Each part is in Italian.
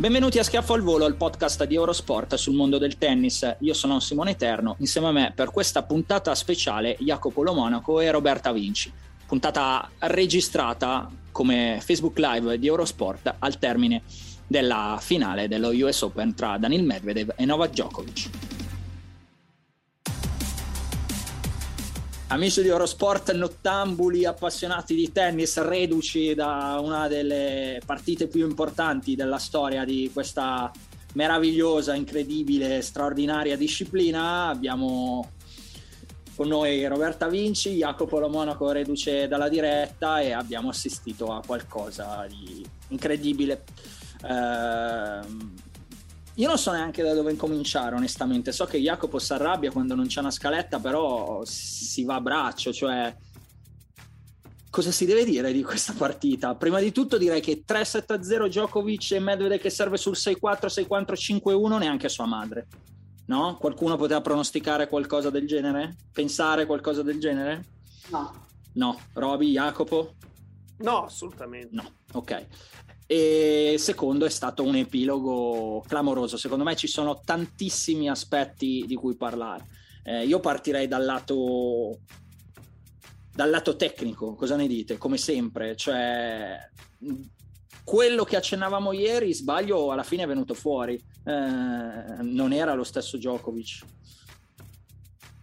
Benvenuti a Schiaffo al Volo, il podcast di Eurosport sul mondo del tennis. Io sono Simone Eterno, insieme a me per questa puntata speciale Jacopo Lo Monaco e Roberta Vinci. Puntata registrata come Facebook Live di Eurosport al termine della finale dello US Open tra Daniil Medvedev e Novak Djokovic. Amici di Eurosport, nottambuli, appassionati di tennis, reduci da una delle partite più importanti della storia di questa meravigliosa, incredibile, straordinaria disciplina, abbiamo con noi Roberta Vinci, Jacopo Lo Monaco, reduce dalla diretta e abbiamo assistito a qualcosa di incredibile. Eh, io non so neanche da dove incominciare, onestamente. So che Jacopo si arrabbia quando non c'è una scaletta, però si va a braccio, cioè cosa si deve dire di questa partita? Prima di tutto direi che 3-7-0 Djokovic e Medvedev che serve sul 6-4, 6-4, 5-1 neanche sua madre. No? Qualcuno poteva pronosticare qualcosa del genere? Pensare qualcosa del genere? No. No. Roby, Jacopo? No, assolutamente. No, ok e secondo è stato un epilogo clamoroso. Secondo me ci sono tantissimi aspetti di cui parlare. Eh, io partirei dal lato, dal lato tecnico, cosa ne dite? Come sempre, cioè quello che accennavamo ieri, sbaglio, alla fine è venuto fuori. Eh, non era lo stesso Djokovic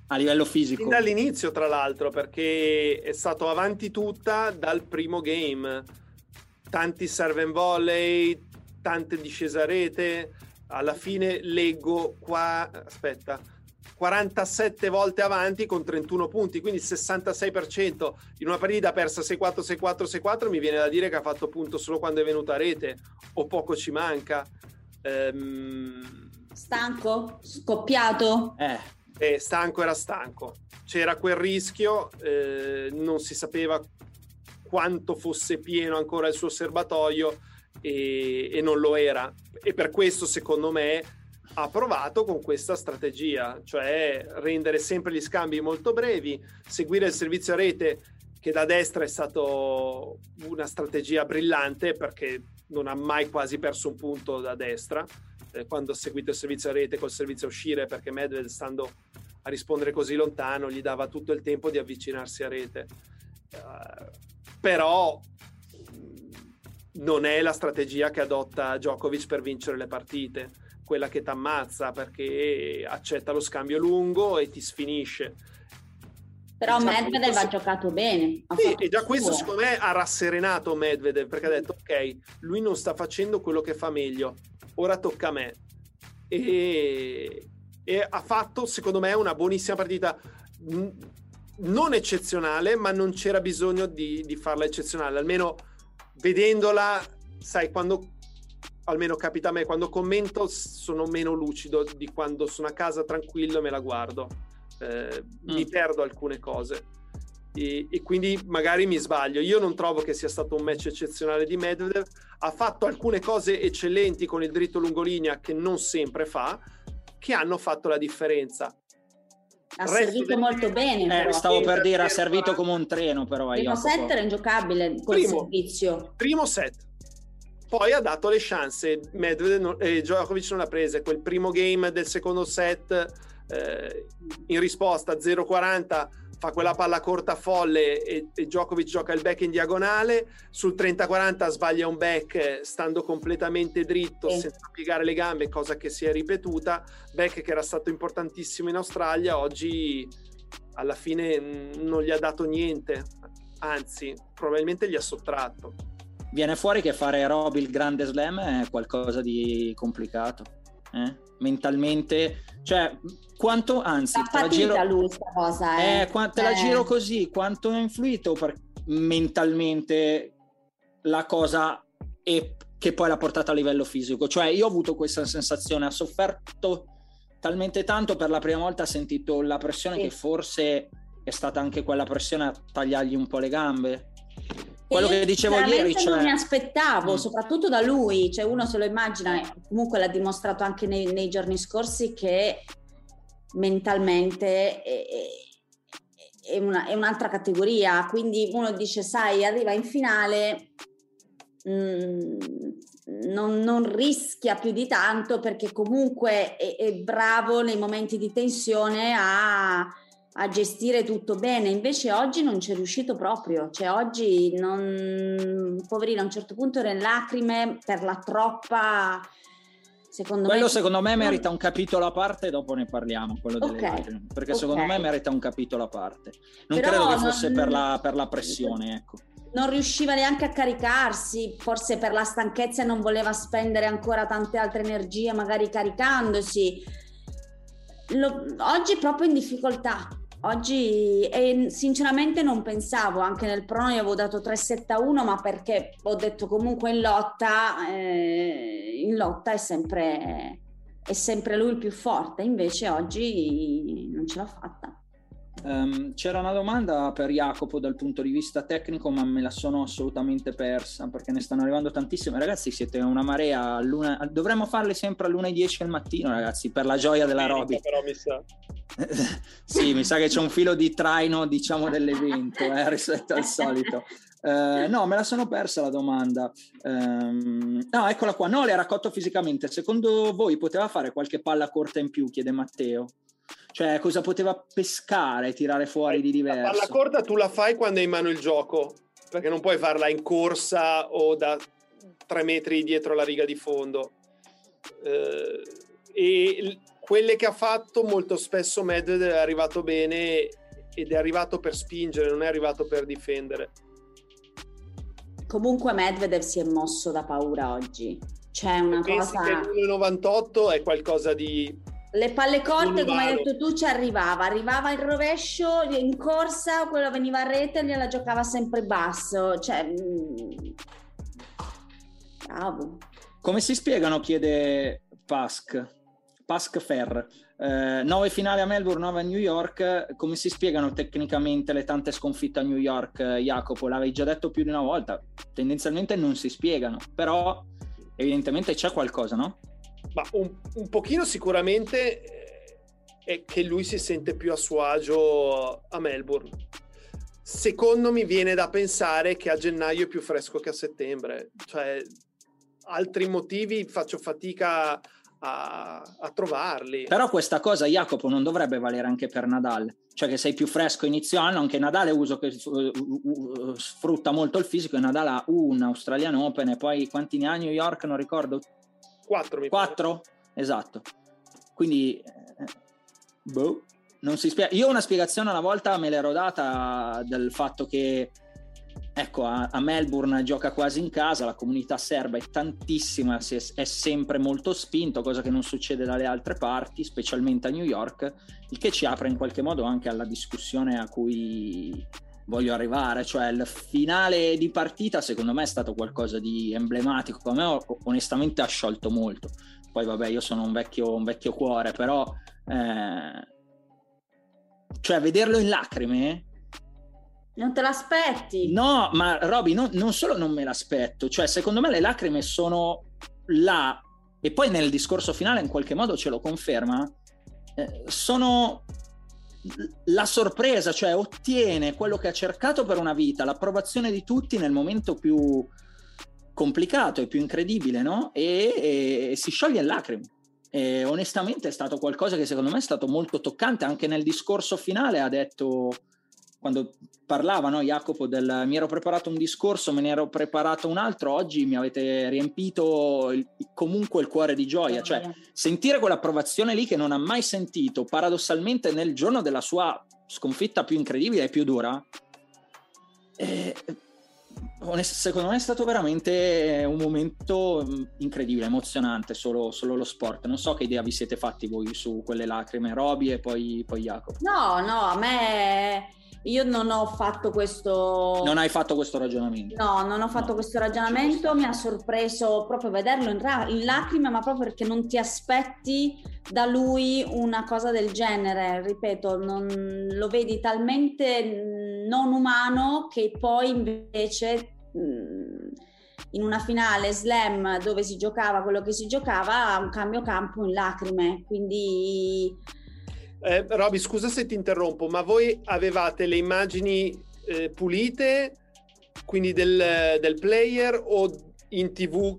a livello fisico. Fin dall'inizio, tra l'altro, perché è stato avanti tutta dal primo game tanti serve and volley, tante discese a rete. Alla fine leggo qua, aspetta, 47 volte avanti con 31 punti, quindi il 66% in una partita persa 6-4, 6-4, 6-4 mi viene da dire che ha fatto punto solo quando è venuta a rete o poco ci manca. Ehm... Stanco? Scoppiato? Eh. eh. stanco era stanco. C'era quel rischio, eh, non si sapeva quanto fosse pieno ancora il suo serbatoio e, e non lo era. E per questo, secondo me, ha provato con questa strategia, cioè rendere sempre gli scambi molto brevi, seguire il servizio a rete che da destra è stato una strategia brillante perché non ha mai quasi perso un punto da destra eh, quando ha seguito il servizio a rete col servizio a uscire perché Medved stando a rispondere così lontano gli dava tutto il tempo di avvicinarsi a rete. Uh, però non è la strategia che adotta Djokovic per vincere le partite, quella che ti ammazza perché accetta lo scambio lungo e ti sfinisce. Però diciamo Medvedev ha giocato bene. Sì, e già questo secondo me ha rasserenato Medvedev perché ha detto ok, lui non sta facendo quello che fa meglio, ora tocca a me. E, e ha fatto secondo me una buonissima partita non eccezionale, ma non c'era bisogno di, di farla eccezionale. Almeno vedendola, sai, quando almeno capita a me, quando commento sono meno lucido di quando sono a casa tranquillo e me la guardo. Eh, mm. Mi perdo alcune cose. E, e, quindi magari mi sbaglio. Io non trovo che sia stato un match eccezionale di Medvedev. Ha fatto alcune cose eccellenti con il dritto lungolinea che non sempre fa, che hanno fatto la differenza ha servito del... molto bene. Eh, stavo per dire, ha servito come un treno, però. Il primo set era ingiocabile col primo, servizio. Primo set. poi ha dato le chance, Medvedev e Djokovic non l'ha presa, quel primo game del secondo set eh, in risposta 0-40 fa quella palla corta folle e, e Djokovic gioca il back in diagonale, sul 30-40 sbaglia un back stando completamente dritto sì. senza piegare le gambe, cosa che si è ripetuta, back che era stato importantissimo in Australia, oggi alla fine non gli ha dato niente, anzi probabilmente gli ha sottratto. Viene fuori che fare Roby il grande slam è qualcosa di complicato. Eh? Mentalmente, cioè quanto, anzi, te la giro, lui cosa, eh. Eh, te la eh. giro così, quanto ha influito per, mentalmente la cosa e che poi l'ha portata a livello fisico. Cioè io ho avuto questa sensazione, ha sofferto talmente tanto per la prima volta, ha sentito la pressione sì. che forse è stata anche quella pressione a tagliargli un po' le gambe quello che dicevo ieri cioè... non mi aspettavo mm. soprattutto da lui cioè uno se lo immagina comunque l'ha dimostrato anche nei, nei giorni scorsi che mentalmente è, è, una, è, un'altra categoria quindi uno dice sai arriva in finale mh, mm, non, non, rischia più di tanto perché comunque è, è bravo nei momenti di tensione a a gestire tutto bene, invece oggi non c'è riuscito proprio, cioè oggi non, poverino a un certo punto era in lacrime per la troppa... Secondo quello me... secondo me merita un capitolo a parte, dopo ne parliamo, quello delle okay. lacrime, perché okay. secondo me merita un capitolo a parte. Non Però credo che fosse non... per, la, per la pressione, ecco non riusciva neanche a caricarsi, forse per la stanchezza non voleva spendere ancora tante altre energie, magari caricandosi. Lo, oggi è proprio in difficoltà. Oggi e sinceramente non pensavo, anche nel prono io avevo dato 3-7-1, ma perché ho detto comunque in lotta, eh, in lotta è sempre, è sempre lui il più forte, invece oggi non ce l'ha fatta. Um, c'era una domanda per Jacopo dal punto di vista tecnico, ma me la sono assolutamente persa perché ne stanno arrivando tantissime. Ragazzi, siete una marea. Luna... Dovremmo farle sempre alle 1.10 del mattino, ragazzi, per la gioia della Roby. Però mi sa. sì, mi sa che c'è un filo di traino, diciamo, dell'evento eh, rispetto al solito. Uh, no, me la sono persa la domanda. Um, no, eccola qua. No, le ha raccolto fisicamente. Secondo voi poteva fare qualche palla corta in più? Chiede Matteo. Cioè, cosa poteva pescare, tirare fuori di diverso? La corta tu la fai quando hai in mano il gioco, perché non puoi farla in corsa o da tre metri dietro la riga di fondo. Eh, e quelle che ha fatto molto spesso Medvedev è arrivato bene ed è arrivato per spingere, non è arrivato per difendere. Comunque Medvedev si è mosso da paura oggi. C'è una Pensi cosa... che l'1,98 è qualcosa di le palle corte, come hai detto tu, ci arrivava. Arrivava il rovescio in corsa, quello veniva a rete e gliela giocava sempre basso. Cioè, mm, bravo. Come si spiegano, chiede Pask, Pask Fer. Eh, 9 finali a Melbourne, 9 a New York. Come si spiegano tecnicamente le tante sconfitte a New York, Jacopo? L'avevi già detto più di una volta. Tendenzialmente non si spiegano, però evidentemente c'è qualcosa, no? Ma un, un pochino sicuramente eh, è che lui si sente più a suo agio a Melbourne. Secondo me viene da pensare che a gennaio è più fresco che a settembre. Cioè, altri motivi faccio fatica a, a, trovarli. Però questa cosa, Jacopo, non dovrebbe valere anche per Nadal. Cioè che sei più fresco inizio anno, anche Nadal uso che sfrutta molto il fisico e Nadal ha un Australian Open e poi quanti ne ha New York, non ricordo, 4 mi 4? Esatto. Quindi, eh, boh, non si spiega. Io una spiegazione una volta me l'ero data del fatto che, ecco, a, a Melbourne gioca quasi in casa, la comunità serba è tantissima, è, è sempre molto spinto, cosa che non succede dalle altre parti, specialmente a New York, il che ci apre in qualche modo anche alla discussione a cui voglio arrivare, cioè il finale di partita secondo me è stato qualcosa di emblematico, a me onestamente ha sciolto molto, poi vabbè io sono un vecchio, un vecchio cuore, però eh, cioè vederlo in lacrime... Non te l'aspetti? No, ma Roby, no, non solo non me l'aspetto, cioè secondo me le lacrime sono là. E poi nel discorso finale in qualche modo ce lo conferma, eh, sono la sorpresa, cioè ottiene quello che ha cercato per una vita, l'approvazione di tutti nel momento più, complicato e più incredibile, no? E, e si scioglie in lacrime. E onestamente è stato qualcosa che secondo me è stato molto toccante. Anche nel discorso finale ha detto, quando parlava no, Jacopo del mi ero preparato un discorso, me ne ero preparato un altro, oggi mi avete riempito il, comunque il cuore di gioia. Cioè, sentire quell'approvazione lì che non ha mai sentito, paradossalmente nel giorno della sua sconfitta più incredibile e più dura, eh, secondo me è stato veramente un momento mm, incredibile, emozionante, solo, solo, lo sport. Non so che idea vi siete fatti voi su quelle lacrime, Roby e poi, poi Jacopo. No, no, a me io non ho fatto questo. Non hai fatto questo ragionamento? No, non ho fatto no, questo ragionamento. Mi ha sorpreso proprio vederlo in, ra- in, lacrime, ma proprio perché non ti aspetti da lui una cosa del genere. Ripeto, non, lo vedi talmente non umano che poi invece. in una finale slam dove si giocava quello che si giocava, un cambio campo in lacrime. Quindi eh, Roby, scusa se ti interrompo, ma voi avevate le immagini eh, pulite, quindi del, del, player o in tv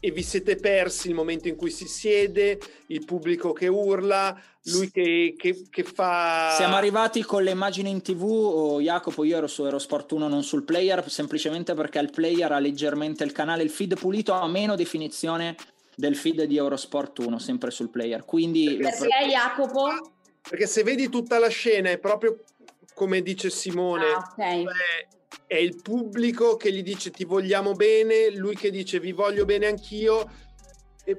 e vi siete persi il momento in cui si siede, il pubblico che urla, lui che, che, che fa... Siamo arrivati con le immagini in tv, oh, Jacopo, io ero su Eurosport 1 non sul player, semplicemente perché il player ha leggermente il canale, il feed pulito ha meno definizione del feed di Eurosport 1, sempre sul player. Quindi... Perché Jacopo? Perché se vedi tutta la scena è proprio come dice Simone, ah, okay. è il pubblico che gli dice ti vogliamo bene, lui che dice vi voglio bene anch'io e,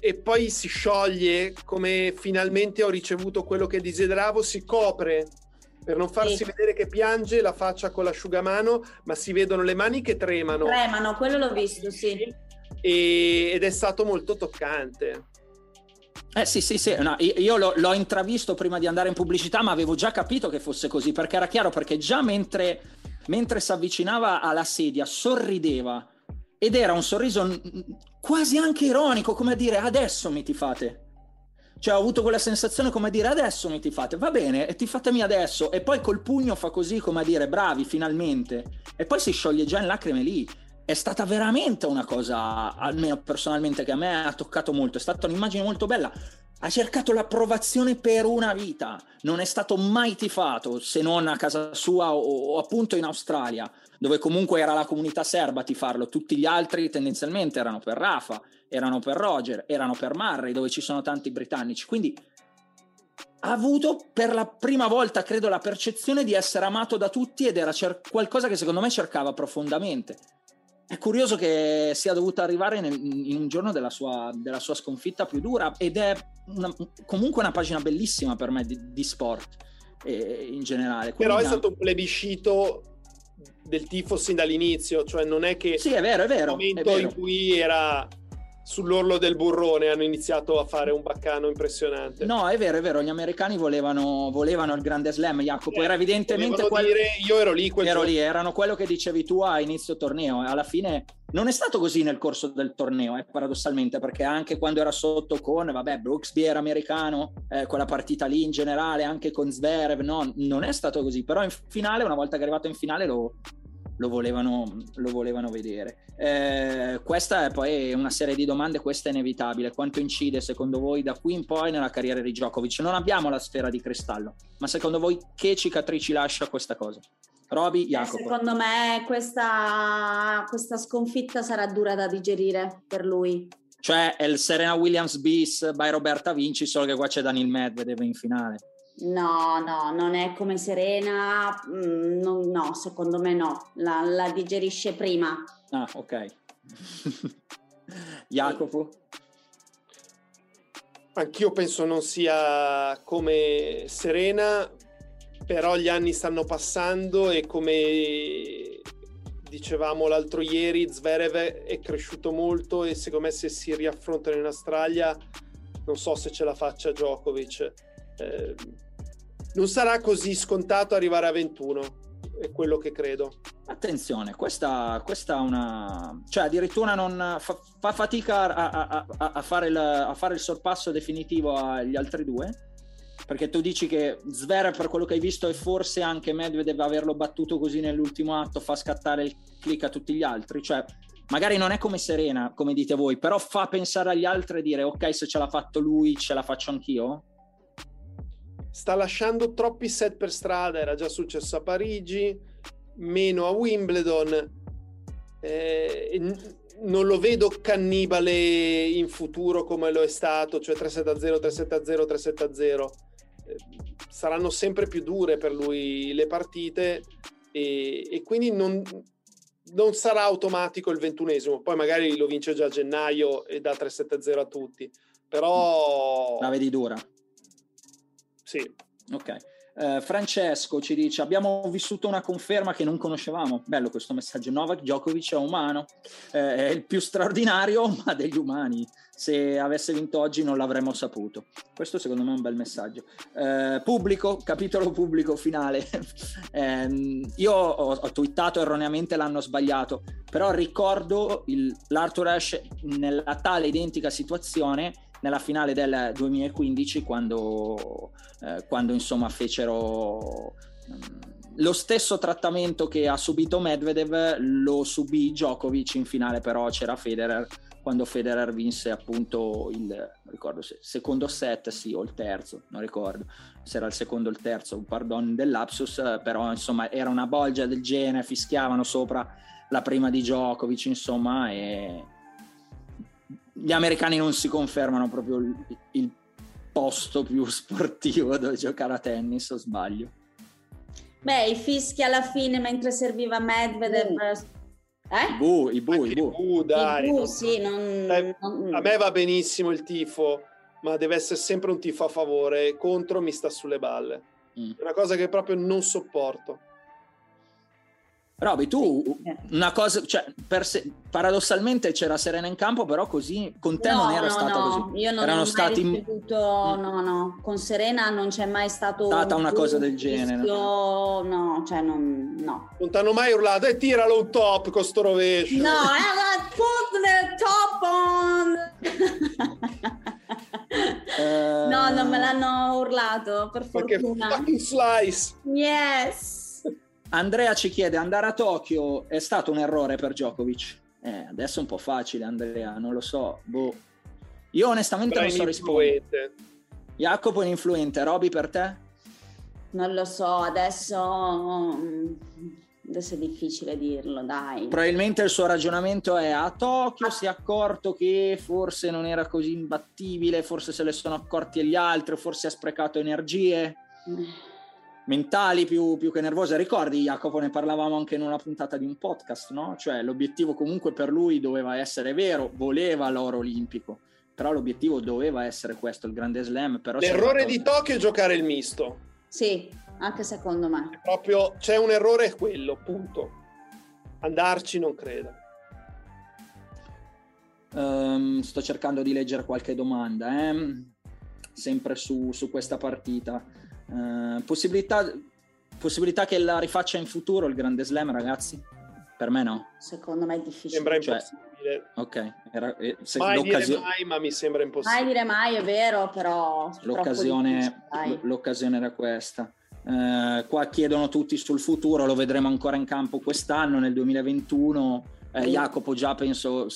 e poi si scioglie come finalmente ho ricevuto quello che desideravo, si copre per non farsi sì. vedere che piange la faccia con l'asciugamano, ma si vedono le mani che tremano. Tremano, quello l'ho visto, sì. E, ed è stato molto toccante. Eh sì, sì, sì, no, io l'ho, l'ho, intravisto prima di andare in pubblicità, ma avevo già capito che fosse così, perché era chiaro, perché già mentre, mentre si avvicinava alla sedia sorrideva ed era un sorriso quasi anche ironico, come a dire adesso mi ti fate. Cioè ho avuto quella sensazione come a dire adesso mi ti fate, va bene, ti fatemi adesso, e poi col pugno fa così come a dire bravi, finalmente, e poi si scioglie già in lacrime lì è stata veramente una cosa, almeno personalmente, che a me ha toccato molto. È stata un'immagine molto bella. Ha cercato l'approvazione per una vita. Non è stato mai tifato, se non a casa sua o, o appunto in Australia, dove comunque era la comunità serba a tifarlo. Tutti gli altri tendenzialmente erano per Rafa, erano per Roger, erano per Murray, dove ci sono tanti britannici. Quindi ha avuto per la prima volta, credo, la percezione di essere amato da tutti ed era cer- qualcosa che secondo me cercava profondamente è curioso che sia dovuto arrivare nel, in un giorno della sua, della sua, sconfitta più dura ed è una, comunque una pagina bellissima per me di, di sport eh, in generale. Quindi Però è stato un plebiscito del tifo sin dall'inizio, cioè non è che sì, è vero, è vero, il momento è vero. in cui era sull'orlo del burrone hanno iniziato a fare un baccano impressionante. No, è vero, è vero, gli americani volevano, volevano il grande slam, Jacopo, eh, era evidentemente quello... dire, io ero lì, ero lì, erano quello che dicevi tu a inizio torneo, alla fine non è stato così nel corso del torneo, eh, paradossalmente, perché anche quando era sotto con, vabbè, Brooksby era americano, eh, quella partita lì in generale, anche con Zverev, no, non è stato così, però in finale, una volta che è arrivato in finale, lo, lo volevano, lo volevano vedere. Eh, questa è poi una serie di domande, questa è inevitabile. Quanto incide secondo voi da qui in poi nella carriera di Djokovic? Non abbiamo la sfera di cristallo, ma secondo voi che cicatrici lascia questa cosa? Roby, Jacopo. Secondo me questa, questa sconfitta sarà dura da digerire per lui. Cioè è il Serena Williams bis by Roberta Vinci, solo che qua c'è Daniel Medvedev in finale. No, no, non è come Serena, mm, no, no, secondo me no, la, la digerisce prima. Ah, ok. Jacopo? Anch'io penso non sia come Serena, però gli anni stanno passando e come dicevamo l'altro ieri, Zverev è cresciuto molto e secondo me se si riaffrontano in Australia non so se ce la faccia Djokovic. Eh, non sarà così scontato arrivare a 21, è quello che credo. Attenzione, questa, questa è una... cioè addirittura non fa, fa fatica a, a, a, fare il, a fare il sorpasso definitivo agli altri due? Perché tu dici che Zverev, per quello che hai visto, e forse anche Medvedev averlo battuto così nell'ultimo atto fa scattare il click a tutti gli altri. Cioè, magari non è come Serena, come dite voi, però fa pensare agli altri e dire ok, se ce l'ha fatto lui, ce la faccio anch'io? Sta lasciando troppi set per strada, era già successo a Parigi, meno a Wimbledon. Eh, non lo vedo cannibale in futuro come lo è stato, cioè 3-7-0, 3-7-0, 3-7-0. saranno sempre più dure per lui le partite e, e quindi non, non, sarà automatico il ventunesimo. Poi magari lo vince già a gennaio e dà 3-7-0 a tutti. Però... La vedi dura? Sì. Ok. Uh, Francesco ci dice: Abbiamo vissuto una conferma che non conoscevamo. Bello questo messaggio. Novak Djokovic è umano, uh, è il più straordinario, ma degli umani. Se avesse vinto oggi non l'avremmo saputo. Questo secondo me è un bel messaggio. Uh, pubblico, capitolo pubblico finale. um, io ho, ho, twittato erroneamente l'hanno sbagliato, però ricordo il, l'Arthur Ashe nella tale identica situazione nella finale del 2015 quando, eh, quando insomma fecero um, lo stesso trattamento che ha subito Medvedev lo subì Djokovic in finale però c'era Federer quando Federer vinse appunto il ricordo se, secondo set sì o il terzo non ricordo se era il secondo o il terzo pardon dell'Apsus però insomma era una bolgia del genere fischiavano sopra la prima di Djokovic insomma e gli americani non si confermano proprio il, il posto più sportivo dove giocare a tennis, o sbaglio? Beh, i fischi alla fine mentre serviva Medvedev. Uh. Eh? I bu, i bu, i bu. bu dai, I bu, non... sì, non, eh, non... A me va benissimo il tifo, ma deve essere sempre un tifo a favore. Contro mi sta sulle balle. Mm. È una cosa che proprio non sopporto. Roby, tu una cosa, cioè, se, paradossalmente c'era Serena in campo, però così con te no, non era no, stata no. così. Io non Erano ho stati... mai ricevuto, no, no, con Serena non c'è mai stato stata una cosa del genere. No, cioè non, no. Non ti hanno mai urlato e tiralo un top con sto rovescio. No, eh, put the top on. no, non me l'hanno urlato, per fortuna. Perché fucking slice. Yes. Andrea ci chiede, andare a Tokyo è stato un errore per Djokovic? Eh, adesso è un po' facile Andrea, non lo so. Boh. Io onestamente Però non so rispondere. Jacopo è un influente, Roby per te? Non lo so, adesso... Adesso è difficile dirlo, dai. Probabilmente il suo ragionamento è a Tokyo si è accorto che forse non era così imbattibile, forse se le sono accorti gli altri, forse ha sprecato energie. Mm mentali più, più, che nervose. Ricordi, Jacopo, ne parlavamo anche in una puntata di un podcast, no? Cioè l'obiettivo comunque per lui doveva essere vero, voleva l'oro olimpico, però l'obiettivo doveva essere questo, il grande slam. Però L'errore di Tokyo è giocare il misto. Sì, anche secondo me. È proprio c'è un errore è quello, punto. Andarci non credo. Um, sto cercando di leggere qualche domanda, eh? sempre su, su questa partita. Eh, possibilità, possibilità che la rifaccia in futuro il Grande Slam, ragazzi? Per me no. Secondo me è difficile. Sembra cioè, impossibile. ok. Era, eh, se mai dire mai, ma mi sembra impossibile. Mai dire mai, è vero, però... L'occasione, l'occasione era questa. Uh, qua chiedono tutti sul futuro, lo vedremo ancora in campo quest'anno, nel 2021. Eh, Jacopo già penso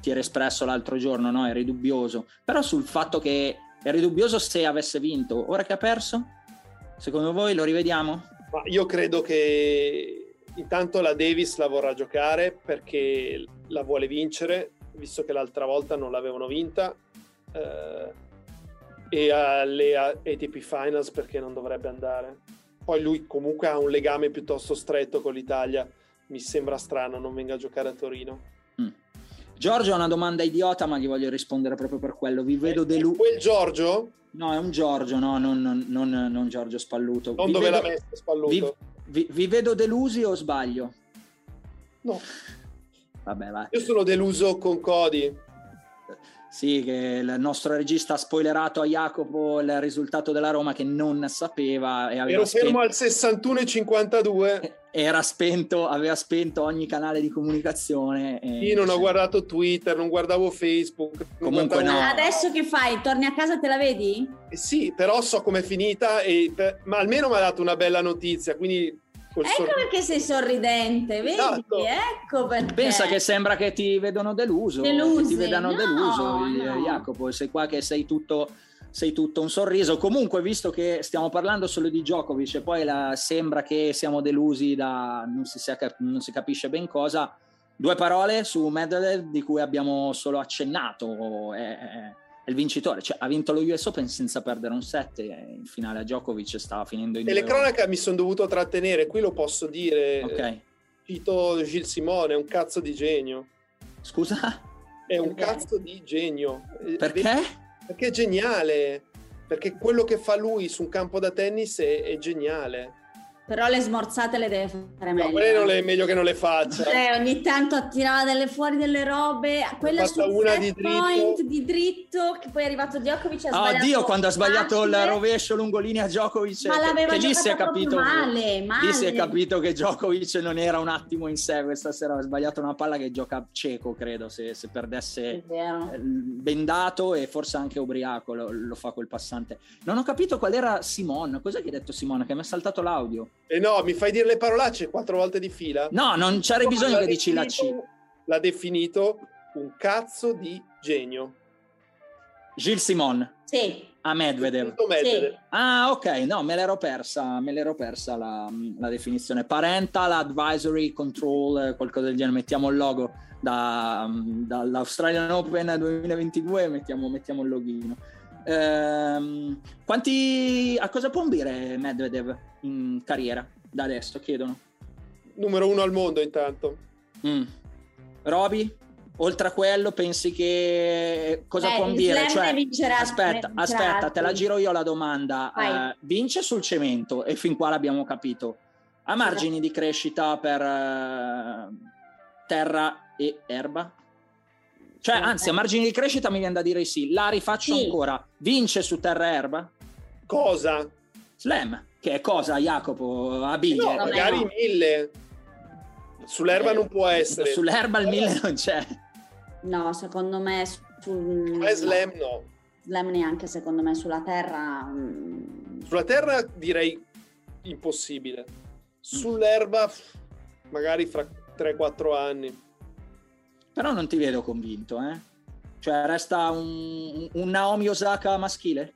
ti era espresso l'altro giorno, no? eri dubbioso. Però sul fatto che eri dubbioso se avesse vinto, ora che ha perso? Secondo voi lo rivediamo? Ma io credo che intanto la Davis la vorrà giocare perché la vuole vincere, visto che l'altra volta non l'avevano vinta. Eh, e alle ATP Finals perché non dovrebbe andare. Poi lui comunque ha un legame piuttosto stretto con l'Italia. Mi sembra strano non venga a giocare a Torino. Mm. Giorgio ha una domanda idiota, ma gli voglio rispondere proprio per quello. Vi vedo eh, deluso. Quel Giorgio? No, è un Giorgio, no, non, non, non, non Giorgio Spalluto. Non vi dove vedo, l'ha messo Spalluto. Vi, vi, vi, vedo delusi o sbaglio? No. Vabbè, vai. Io sono deluso con Cody. Sì, che il nostro regista ha spoilerato a Jacopo il risultato della Roma che non sapeva. E aveva Ero fermo al 61,52. Era spento, aveva spento ogni canale di comunicazione. Io non ho guardato Twitter, non guardavo Facebook. Comunque guardavo... no. Adesso che fai? Torni a casa e te la vedi? Eh sì, però so com'è finita, e, ma almeno mi ha dato una bella notizia, quindi ecco sor- perché sei sorridente, vedi? Esatto. Ecco perché. Pensa che sembra che ti vedano deluso, Delusi. ti vedano no, deluso, no. Jacopo, sei qua che sei tutto sei tutto un sorriso. Comunque, visto che stiamo parlando solo di Djokovic e poi la, sembra che siamo delusi da non si, non si, capisce ben cosa, due parole su Medvedev di cui abbiamo solo accennato. È, è, è il vincitore, cioè, ha vinto lo US Open senza perdere un set in finale a Djokovic stava finendo in E le cronache mi sono dovuto trattenere, qui lo posso dire. Ok. Cito Gilles Simone, è un cazzo di genio. Scusa? È un cazzo di genio. Perché? Perché è geniale, perché quello che fa lui su un campo da tennis è, è geniale. Però le smorzate le deve fare meglio. No, quelle non le, è meglio che non le faccia. Eh, ogni tanto tirava delle, fuori delle robe, quella sul una di dritto. point di dritto, che poi è arrivato Djokovic ha oh. Dio, quando ha sbagliato facile. il rovescio lungolinea a Djokovic, Ma l'aveva che lì si è capito male, male. Lì si è capito che Djokovic non era un attimo in sé questa sera, ha sbagliato una palla che gioca cieco, credo, se, se perdesse bendato e forse anche ubriaco lo, lo, fa quel passante. Non ho capito qual era Simon, cos'è che ha detto Simon? Che mi ha saltato l'audio. Eh no, mi fai dire le parolacce quattro volte di fila? No, non c'era bisogno che dici la C. L'ha definito un cazzo di genio. Gilles Simon. Sì. A Medvedev. Medvedev. Sì. Ah, ok, no, me l'ero persa, me l'ero persa la, la, definizione. Parental Advisory Control, qualcosa del genere. Mettiamo il logo da, dall'Australian Open 2022, mettiamo, mettiamo il loghino. Ehm, quanti, a cosa può ambire Medvedev in carriera da adesso? Chiedono. Numero uno al mondo intanto. Mm. Roby? Oltre a quello, pensi che cosa eh, può ambire? Cioè, vincerà, aspetta, aspetta, te la giro io la domanda. Uh, vince sul cemento e fin qua l'abbiamo capito. Ha margini di crescita per uh, terra e erba? Cioè, anzi, a margini di crescita mi viene da dire sì. La rifaccio Sì. ancora. Vince su terra e erba? Cosa? Slam, che è cosa, Jacopo? A biglie. No, magari no. mille. Sull'erba non può essere. Sull'erba il mille non c'è. No, secondo me sul è slam no. slam neanche secondo me sulla terra. mm, Sulla terra direi impossibile. Sull'erba magari fra 3-4 anni. Però non ti vedo convinto, eh? Cioè, resta un, un Naomi Osaka maschile?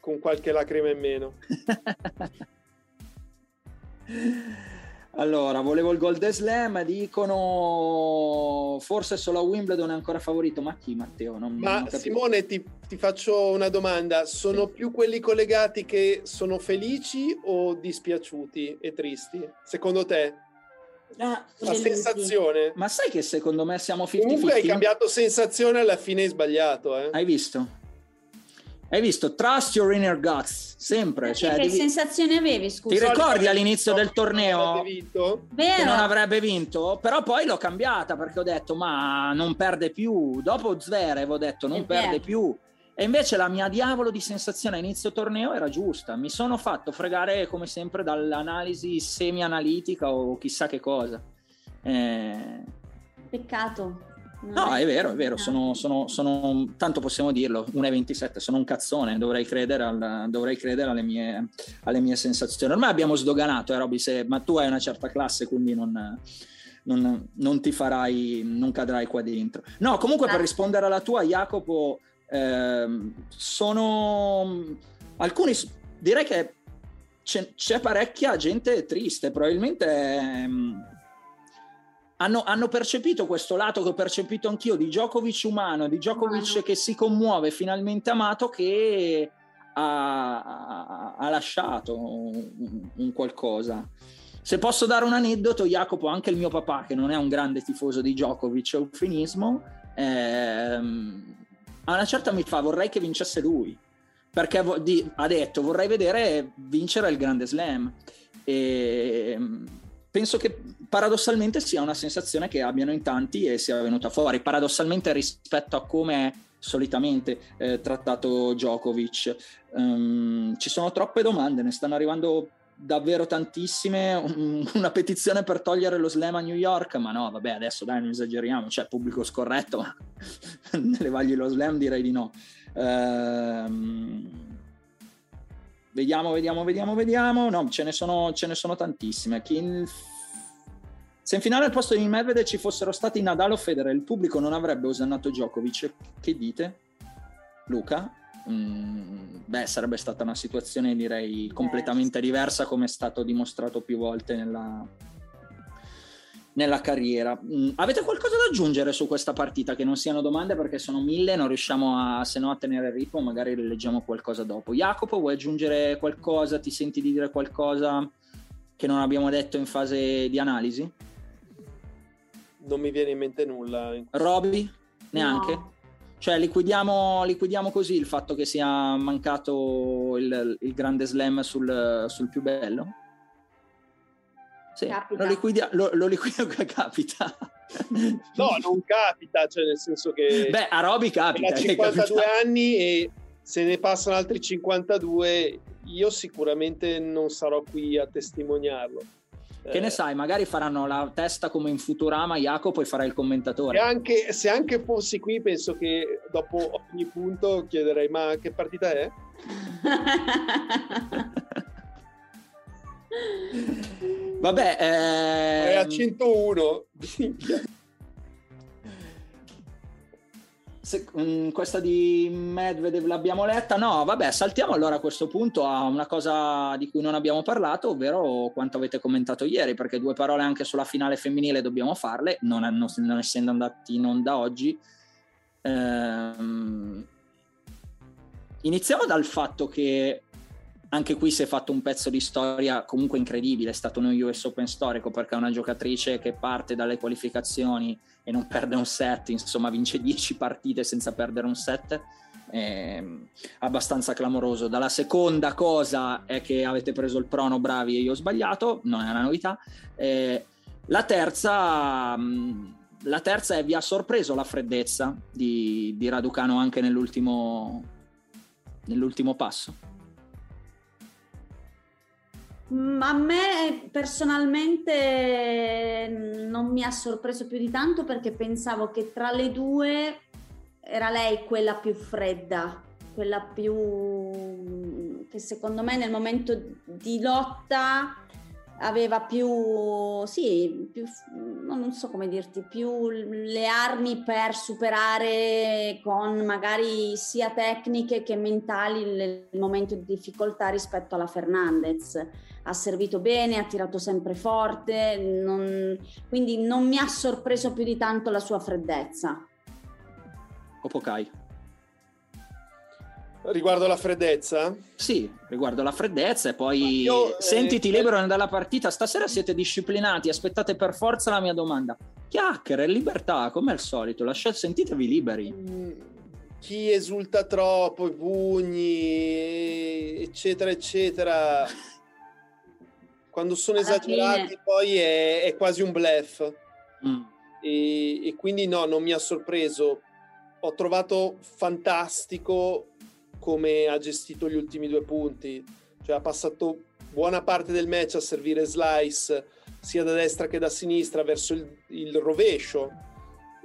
Con qualche lacrima in meno. allora, volevo il Gold Slam, dicono forse solo a Wimbledon è ancora favorito, ma chi Matteo? Non, non Ma capito. Simone, ti, ti faccio una domanda. Sono Sì. più quelli collegati che sono felici o dispiaciuti e tristi? Secondo te? Ah, La sensazione? Ma sai che secondo me siamo 50-50? Comunque hai cambiato sensazione alla fine hai sbagliato, eh? Hai visto? Hai visto? Trust your inner guts, sempre. Cioè, che devi- sensazione avevi, scusa? Ti ricordi all'inizio del torneo? che non avrebbe vinto, però poi l'ho cambiata perché ho detto ma non perde più. Dopo Zverev ho detto non È perde vero. più. E invece la mia diavolo di sensazione a inizio torneo era giusta. Mi sono fatto fregare come sempre dall'analisi semi-analitica o chissà che cosa. Eh, Peccato. No, è vero, è vero, sono, sono- sono- tanto possiamo dirlo, 1,27, sono un cazzone, dovrei credere, al- dovrei credere alle, mie, alle mie sensazioni. Ormai abbiamo sdoganato, eh, Roby, se- ma tu hai una certa classe, quindi non, non- non ti farai, non cadrai qua dentro. No, comunque per Ah. rispondere alla tua, Jacopo, sono alcuni, direi che c'è, c'è parecchia gente triste, probabilmente... ehm, hanno, hanno percepito questo lato che ho percepito anch'io di Djokovic umano, di Djokovic che si commuove finalmente amato che ha, ha- ha lasciato un, un qualcosa. Se posso dare un aneddoto, Jacopo, anche il mio papà, che non è un grande tifoso di Djokovic, eufemismo, ehm, a una certa mi fa vorrei che vincesse lui, perché ha detto vorrei vedere vincere il grande slam. E ehm, penso che paradossalmente sia una sensazione che abbiano in tanti e sia venuta fuori, paradossalmente rispetto a come è solitamente eh, trattato Djokovic. Ehm, ci sono troppe domande, ne stanno arrivando davvero tantissime, Un- una petizione per togliere lo slam a New York, ma no, vabbè, adesso dai, non esageriamo, cioè pubblico scorretto, ma ne vagli lo slam direi di no. Ehm, Vediamo, vediamo, vediamo, vediamo. No, ce ne sono, ce ne sono tantissime. In... Se in finale al posto di Medvedev ci fossero stati Nadal o Federer, il pubblico non avrebbe osannato Djokovic. Che dite? Luca? Mm, beh, sarebbe stata una situazione direi completamente diversa come è stato dimostrato più volte nella, nella carriera. Mm, avete qualcosa da aggiungere su questa partita che non siano domande perché sono mille, non riusciamo a, se no a tenere il ritmo, magari leggiamo qualcosa dopo. Jacopo, vuoi aggiungere qualcosa? Ti senti di dire qualcosa che non abbiamo detto in fase di analisi? Non mi viene in mente nulla. Roby? Neanche? No. Cioè, liquidiamo, liquidiamo, così il fatto che sia mancato il, il grande slam sul, sul, più bello? Sì, capita. lo liquidiamo, lo, lo liquidiamo che capita. No, non capita, cioè nel senso che... Beh, a Roby capita. Ha 52 anni e se ne passano altri 52, io sicuramente non sarò qui a testimoniarlo. Che ne sai, magari faranno la testa come in Futurama, Jacopo, e farai il commentatore. E anche, se anche fossi qui, penso che dopo ogni punto chiederei: ma che partita è? Vabbè, eh... è a 101. Se, mh, mm, questa di Medvedev l'abbiamo letta? No, vabbè, saltiamo allora a questo punto a una cosa di cui non abbiamo parlato, ovvero quanto avete commentato ieri, perché due parole anche sulla finale femminile dobbiamo farle, non, non, non essendo andati in onda oggi. Ehm, iniziamo dal fatto che anche qui si è fatto un pezzo di storia comunque incredibile, è stato uno US Open storico perché è una giocatrice che parte dalle qualificazioni e non perde un set, insomma vince 10 partite senza perdere un set, è abbastanza clamoroso. Dalla seconda cosa è che avete preso il prono bravi e io ho sbagliato, non è una novità. Eh, la terza... La terza è vi ha sorpreso la freddezza di, di Raducano anche nell'ultimo, nell'ultimo passo? Mm, a me personalmente non mi ha sorpreso più di tanto perché pensavo che tra le due era lei quella più fredda, quella più che secondo me nel momento di lotta aveva più, sì, più, non so come dirti, più le armi per superare con magari sia tecniche che mentali il, momento di difficoltà rispetto alla Fernandez. Ha servito bene, ha tirato sempre forte, non, quindi non mi ha sorpreso più di tanto la sua freddezza. Opokai. Riguardo la freddezza? Sì, riguardo la freddezza e poi io, eh, sentiti eh, libero nella partita. Stasera siete disciplinati, aspettate per forza la mia domanda. Chiacchiere, libertà, come al solito, lasciate, sentitevi liberi. Mm, chi esulta troppo, i pugni, eccetera, eccetera. Quando sono Alla esagerati fine. poi è, è, quasi un bluff. Mm. E, e quindi no, non mi ha sorpreso. Ho trovato fantastico come ha gestito gli ultimi due punti, cioè ha passato buona parte del match a servire slice sia da destra che da sinistra verso il, il rovescio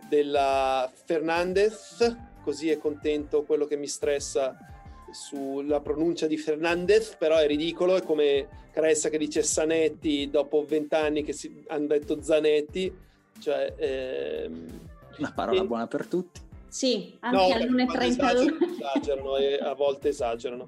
della Fernandez, così è contento quello che mi stressa sulla pronuncia di Fernandez, però è ridicolo, è come Cressa che dice Sanetti dopo vent'anni che si, hanno detto Zanetti, cioè... Ehm, Una parola e, buona per tutti. Sì, anche no, all'1.32. Esagerano, esagerano e a volte esagerano.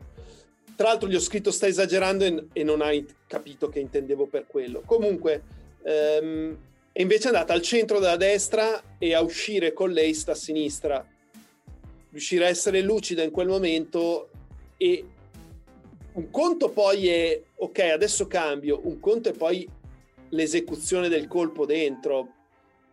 Tra l'altro gli ho scritto stai esagerando e, e non hai capito che intendevo per quello. Comunque, ehm, è invece andata al centro della destra e a uscire con l'ace da sinistra. Riuscire a essere lucida in quel momento e un conto poi è ok, adesso cambio, un conto è poi l'esecuzione del colpo dentro,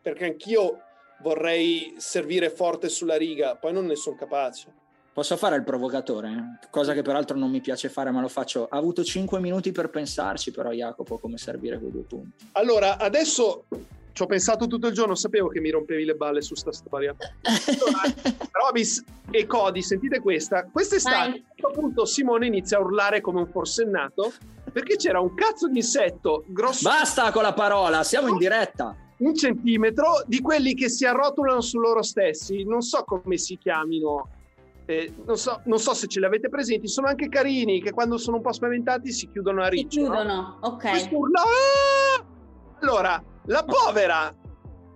perché anch'io vorrei servire forte sulla riga, poi non ne sono capace. Posso fare il provocatore, cosa che peraltro non mi piace fare, ma lo faccio. Ha avuto 5 minuti per pensarci, però Jacopo, come servire quei due punti. Allora, adesso ci ho pensato tutto il giorno, sapevo che mi rompevi le balle su sta storia. Allora, Robis e Cody, sentite questa. Quest'estate, a un certo punto, Simone inizia a urlare come un forsennato perché c'era un cazzo di insetto grosso. Basta con la parola, siamo in diretta un centimetro di quelli che si arrotolano su loro stessi, non so come si chiamino, eh, non, so, non, so, se ce li avete presenti, sono anche carini che quando sono un po' spaventati si chiudono a riccio. Si chiudono, no? ok. Ah! Allora, la povera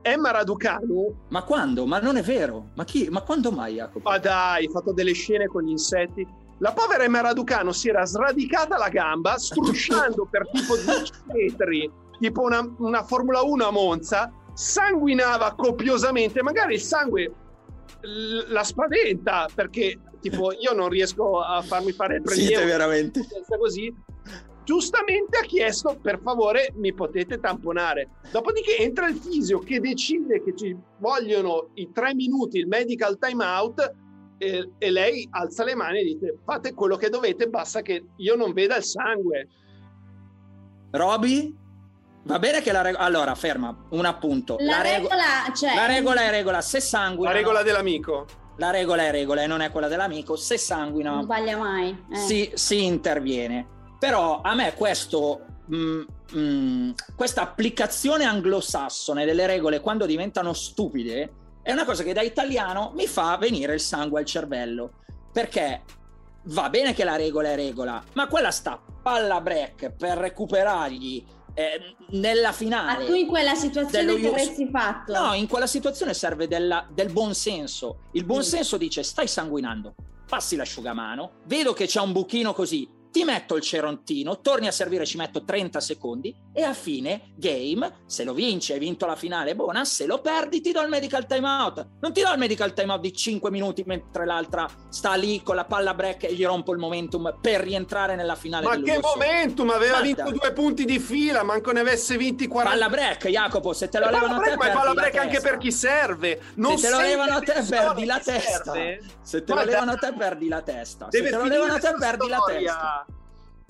Emma Raducanu. Ma quando? Ma non è vero. Ma chi? Ma quando mai, Jacopo? Ma dai, hai fatto delle scene con gli insetti. La povera Emma Raducanu si era sradicata la gamba, strusciando per tipo 10 metri, tipo una, una Formula 1 a Monza, sanguinava copiosamente, magari il sangue la spaventa perché tipo io non riesco a farmi fare il prelievo. Siete veramente. Così. Giustamente ha chiesto per favore mi potete tamponare. Dopodiché entra il fisio che decide che ci vogliono i tre minuti il medical time out e, e lei alza le mani e dice fate quello che dovete basta che io non veda il sangue. Roby Va bene che la regola. Allora, ferma, un appunto. La, la regola, cioè... la regola è regola. Se sanguina. La regola dell'amico. La regola è regola e non è quella dell'amico. Se sanguina. Non sbaglia mai. Eh. Si, si, interviene. Però a me questo. Mm, mm, questa applicazione anglosassone delle regole quando diventano stupide è una cosa che da italiano mi fa venire il sangue al cervello. Perché va bene che la regola è regola, ma quella sta palla break per recuperargli eh, nella finale. Ma tu in quella situazione che avresti fatto? No, in quella situazione serve della, del buon senso. Il buon mm. senso dice stai sanguinando, passi l'asciugamano, vedo che c'è un buchino così, ti metto il cerontino, torni a servire, ci metto 30 secondi e a fine game, se lo vinci, hai vinto la finale, buona, se lo perdi ti do il medical timeout. Non ti do il medical timeout di 5 minuti mentre l'altra sta lì con la palla break e gli rompo il momentum per rientrare nella finale. Ma che momentum? Aveva Guarda. vinto due punti di fila, manco ne avesse vinti 40. Palla break, Jacopo, se te lo levano a te Ma palla break anche per chi serve. Non se te lo levano a te perdi la testa. Se te lo levano a te perdi la testa. Se te lo levano a te perdi la testa.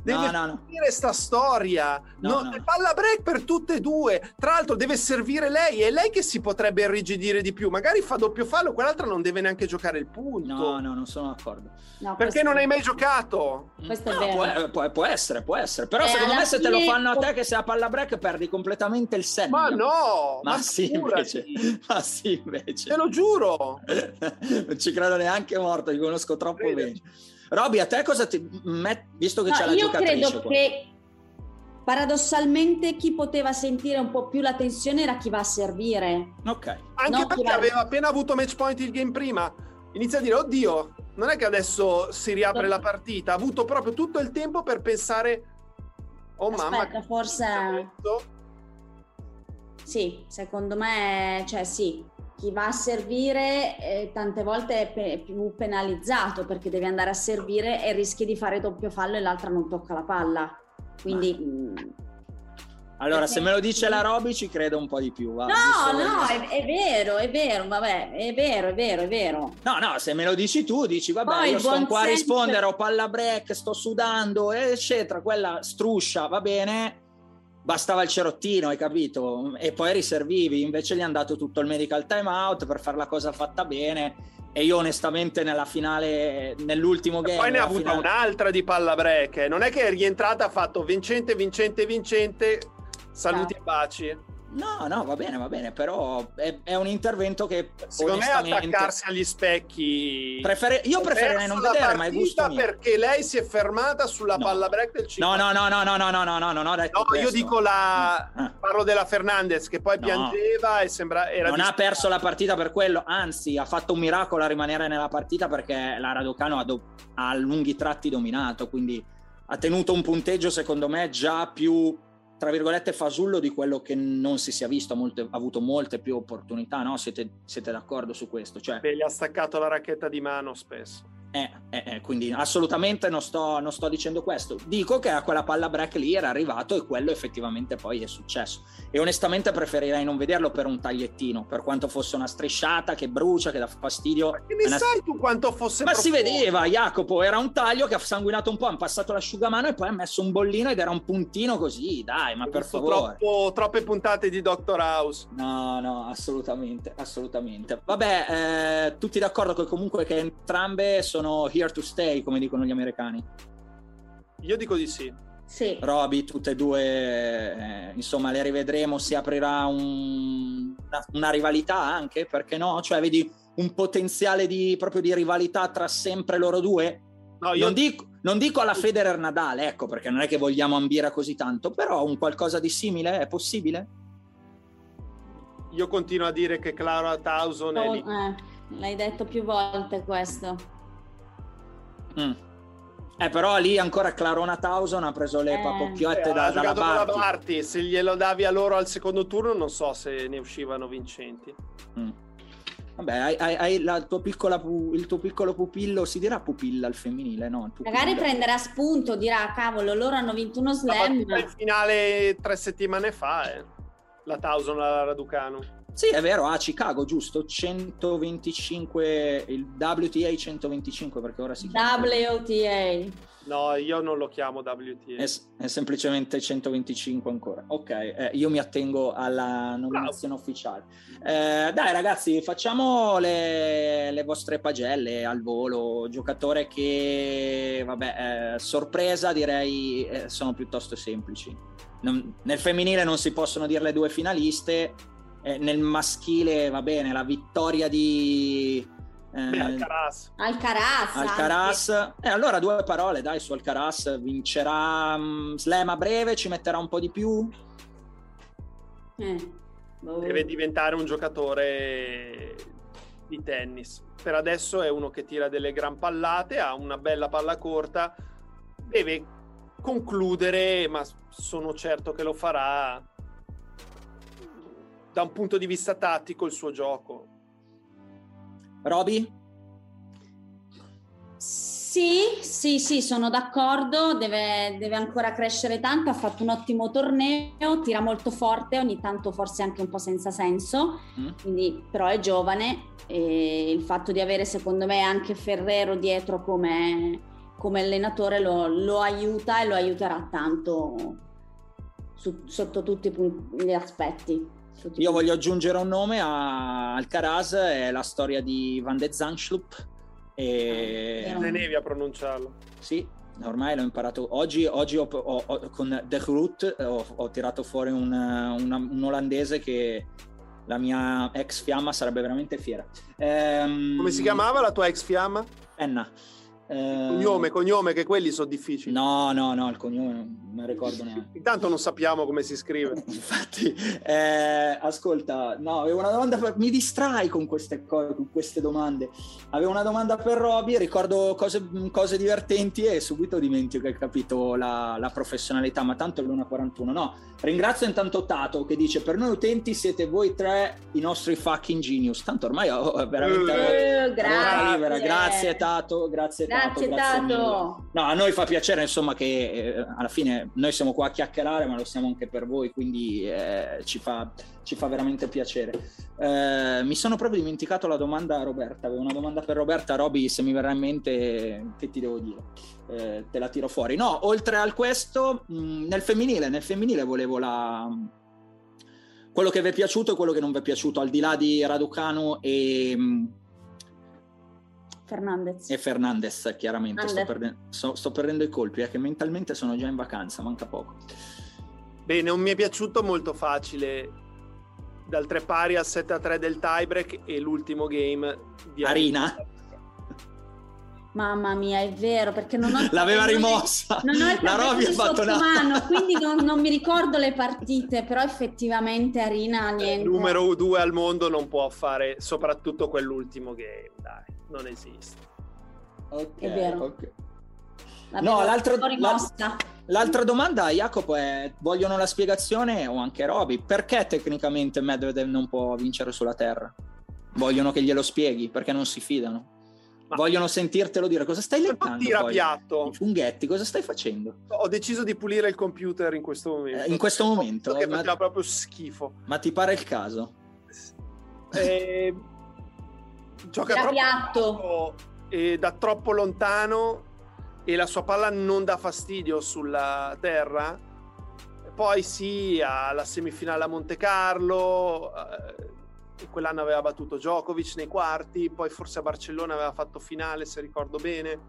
Deve no, no, finire no. sta storia. No, no, Palla break per tutte e due. Tra l'altro deve servire lei. È lei che si potrebbe irrigidire di più. Magari fa doppio fallo, quell'altra non deve neanche giocare il punto. No, no, non sono d'accordo. Perché non hai mai giocato? Questo è vero. Può, può, può, essere, può essere. Però eh, secondo me se te lo fanno a te che sei a palla break perdi completamente il senno. Ma no! Ma, ma sì, invece. Ma sì, invece. Te lo giuro. non ci credo neanche morto, li conosco troppo bene. Roby, a te cosa ti... Met... visto che no, c'è la io credo qua. che paradossalmente chi poteva sentire un po' più la tensione era chi va a servire. Ok. Anche no, perché aveva appena avuto match point il game prima. Inizia a dire, oddio, non è che adesso si riapre la partita. Ha avuto proprio tutto il tempo per pensare, oh Aspetta, mamma... forse... Sì, secondo me, cioè sì, chi va a servire eh, tante volte è pe- più penalizzato perché devi andare a servire e rischi di fare doppio fallo e l'altra non tocca la palla. Quindi... Mm, allora, se me lo dice la Roby ci credo un po' di più. Va. No, no, è, è, vero, è vero, vabbè, è vero, è vero, è vero. No, no, se me lo dici tu, dici, vabbè, Poi io sto qua a rispondere, ho palla break, sto sudando, eccetera, quella struscia, va bene, bastava il cerottino, hai capito? E poi riservivi, invece gli hanno dato tutto il medical time out per fare la cosa fatta bene. E io onestamente nella finale, nell'ultimo game... Poi ne ha avuta finale... un'altra di palla break, non è che è rientrata, ha fatto vincente, vincente, vincente, saluti e baci. No, no, va bene, va bene, però è, è un intervento che secondo me attaccarsi agli specchi. Prefere... Io preferirei non vedere, ma è gusto mio. perché lei si è fermata sulla no. palla break del 50. No, no, no, no, no, no, no, no, no, no, no io dico la ah. parlo della Fernandez che poi no. piangeva e sembra era Non ha perso la partita per quello, anzi, ha fatto un miracolo a rimanere nella partita perché la Raducano ha, do... ha lunghi tratti dominato, quindi ha tenuto un punteggio secondo me già più tra virgolette fasullo di quello che non si sia visto, molte, ha avuto molte più opportunità, no? Siete, siete d'accordo su questo? Cioè, Beh, gli ha staccato la racchetta di mano spesso. Eh, eh, eh, quindi assolutamente non sto, non sto, dicendo questo. Dico che a quella palla break lì era arrivato e quello effettivamente poi è successo. E onestamente preferirei non vederlo per un tagliettino, per quanto fosse una strisciata che brucia, che dà fastidio. Ma che ne una... sai tu quanto fosse Ma profondo? si vedeva, Jacopo, era un taglio che ha sanguinato un po', ha passato l'asciugamano e poi ha messo un bollino ed era un puntino così, dai, ma Ho per favore. Troppo, troppe puntate di Doctor House. No, no, assolutamente, assolutamente. Vabbè, eh, tutti d'accordo che comunque che entrambe sono sono here to stay, come dicono gli americani? Io dico di sì. Sì. Roby, tutte e due, eh, insomma, le rivedremo, si aprirà un, una, una, rivalità anche, perché no? Cioè, vedi un potenziale di, proprio di rivalità tra sempre loro due? No, io... non, dico, non dico alla Federer Nadale, ecco, perché non è che vogliamo ambire così tanto, però un qualcosa di simile è possibile? Io continuo a dire che Clara Towson oh, è lì. Eh, l'hai detto più volte questo. Mm. Eh, però lì ancora Clarona Towson ha preso le eh. papocchiotte eh, da, dalla Barty. Barty. Se glielo davi a loro al secondo turno, non so se ne uscivano vincenti. Mm. Vabbè, hai, hai, hai la tua piccola, il tuo piccolo pupillo, si dirà pupilla al femminile, no? Magari prenderà spunto, dirà, cavolo, loro hanno vinto uno slam. Il finale tre settimane fa, eh. la Towson alla Raducanu. Sì, è vero, a Chicago, giusto? 125, il WTA 125 perché ora si chiama... WTA. No, io non lo chiamo WTA. È, è semplicemente 125 ancora. Ok, eh, io mi attengo alla nominazione Bravo. ufficiale. Eh, dai ragazzi, facciamo le, le, vostre pagelle al volo. Giocatore che, vabbè, eh, sorpresa direi eh, sono piuttosto semplici. Non, nel femminile non si possono dire le due finaliste eh, nel maschile va bene la vittoria di eh, Beh, Alcaraz Alcaraz, Alcaraz. E eh, allora due parole dai su Alcaraz vincerà um, slam a breve ci metterà un po' di più eh. boh. deve diventare un giocatore di tennis per adesso è uno che tira delle gran pallate ha una bella palla corta deve concludere ma sono certo che lo farà da un punto di vista tattico il suo gioco. Roby? Sì, sì, sì, sono d'accordo, deve, deve, ancora crescere tanto, ha fatto un ottimo torneo, tira molto forte, ogni tanto forse anche un po' senza senso, mm. quindi, però è giovane e il fatto di avere secondo me anche Ferrero dietro come, come allenatore lo, lo, aiuta e lo aiuterà tanto su, sotto tutti gli aspetti. Io voglio aggiungere un nome a Alcaraz, è la storia di Van de Zanschlup. E... Ah, Tenevi a pronunciarlo. Sì, ormai l'ho imparato. Oggi, oggi ho, ho, ho, con The Groot ho, ho tirato fuori un, una, un, olandese che la mia ex fiamma sarebbe veramente fiera. Ehm... Come si chiamava la tua ex fiamma? Enna. Eh... Cognome, cognome, che quelli sono difficili. No, no, no, il cognome non me ricordo neanche. Intanto non sappiamo come si scrive. Infatti, eh, ascolta, no, avevo una domanda per... Mi distrai con queste, co- con queste domande. Avevo una domanda per Roby, ricordo cose, cose divertenti e subito dimentico che hai capito la, la professionalità, ma tanto è l'1.41. No, ringrazio intanto Tato che dice per noi utenti siete voi tre i nostri fucking genius. Tanto ormai ho veramente... Uh, grazie. grazie Tato, grazie Tato. Grazie, Tato. Grazie no, a noi fa piacere insomma che eh, alla fine noi siamo qua a chiacchierare, ma lo siamo anche per voi, quindi eh, ci, fa, ci, fa, veramente piacere. Eh, mi sono proprio dimenticato la domanda a Roberta, avevo una domanda per Roberta, Roby, se mi verrà in mente, che ti devo dire? Eh, te la tiro fuori. No, oltre a questo, mh, nel femminile, nel femminile volevo la quello che vi è piaciuto e quello che non vi è piaciuto, al di là di Raducanu e, mm, Fernandez. E Fernandez, chiaramente. Sto, perde- so, sto, perdendo i colpi, è che mentalmente sono già in vacanza, manca poco. Bene, non mi è piaciuto molto facile dal 3 pari al 7 a 3 del tiebreak e l'ultimo game di Arina. Mamma mia, è vero, perché non ho... L'aveva rimossa! Non ho il la Roby ha fatto una... mano, quindi non, non, mi ricordo le partite, però effettivamente Arina niente. Il numero due al mondo non può fare soprattutto quell'ultimo game, dai non esiste. Ok, è vero. Okay. No, l'altra, l'altra, l'altra, domanda, Jacopo, è: vogliono la spiegazione o anche Roby? Perché tecnicamente Medvedev non può vincere sulla terra? Vogliono che glielo spieghi perché non si fidano. Ma vogliono sentirtelo dire cosa stai leggendo. Tira piatto. I funghetti, cosa stai facendo? Ho deciso di pulire il computer in questo momento. Eh, in questo momento? Perché ma... faceva proprio schifo. Ma ti pare il caso? Eh gioca troppo piatto. e da troppo lontano e la sua palla non dà fastidio sulla terra. Poi sì, alla semifinale a Monte Carlo, eh, quell'anno aveva battuto Djokovic nei quarti, poi forse a Barcellona aveva fatto finale, se ricordo bene.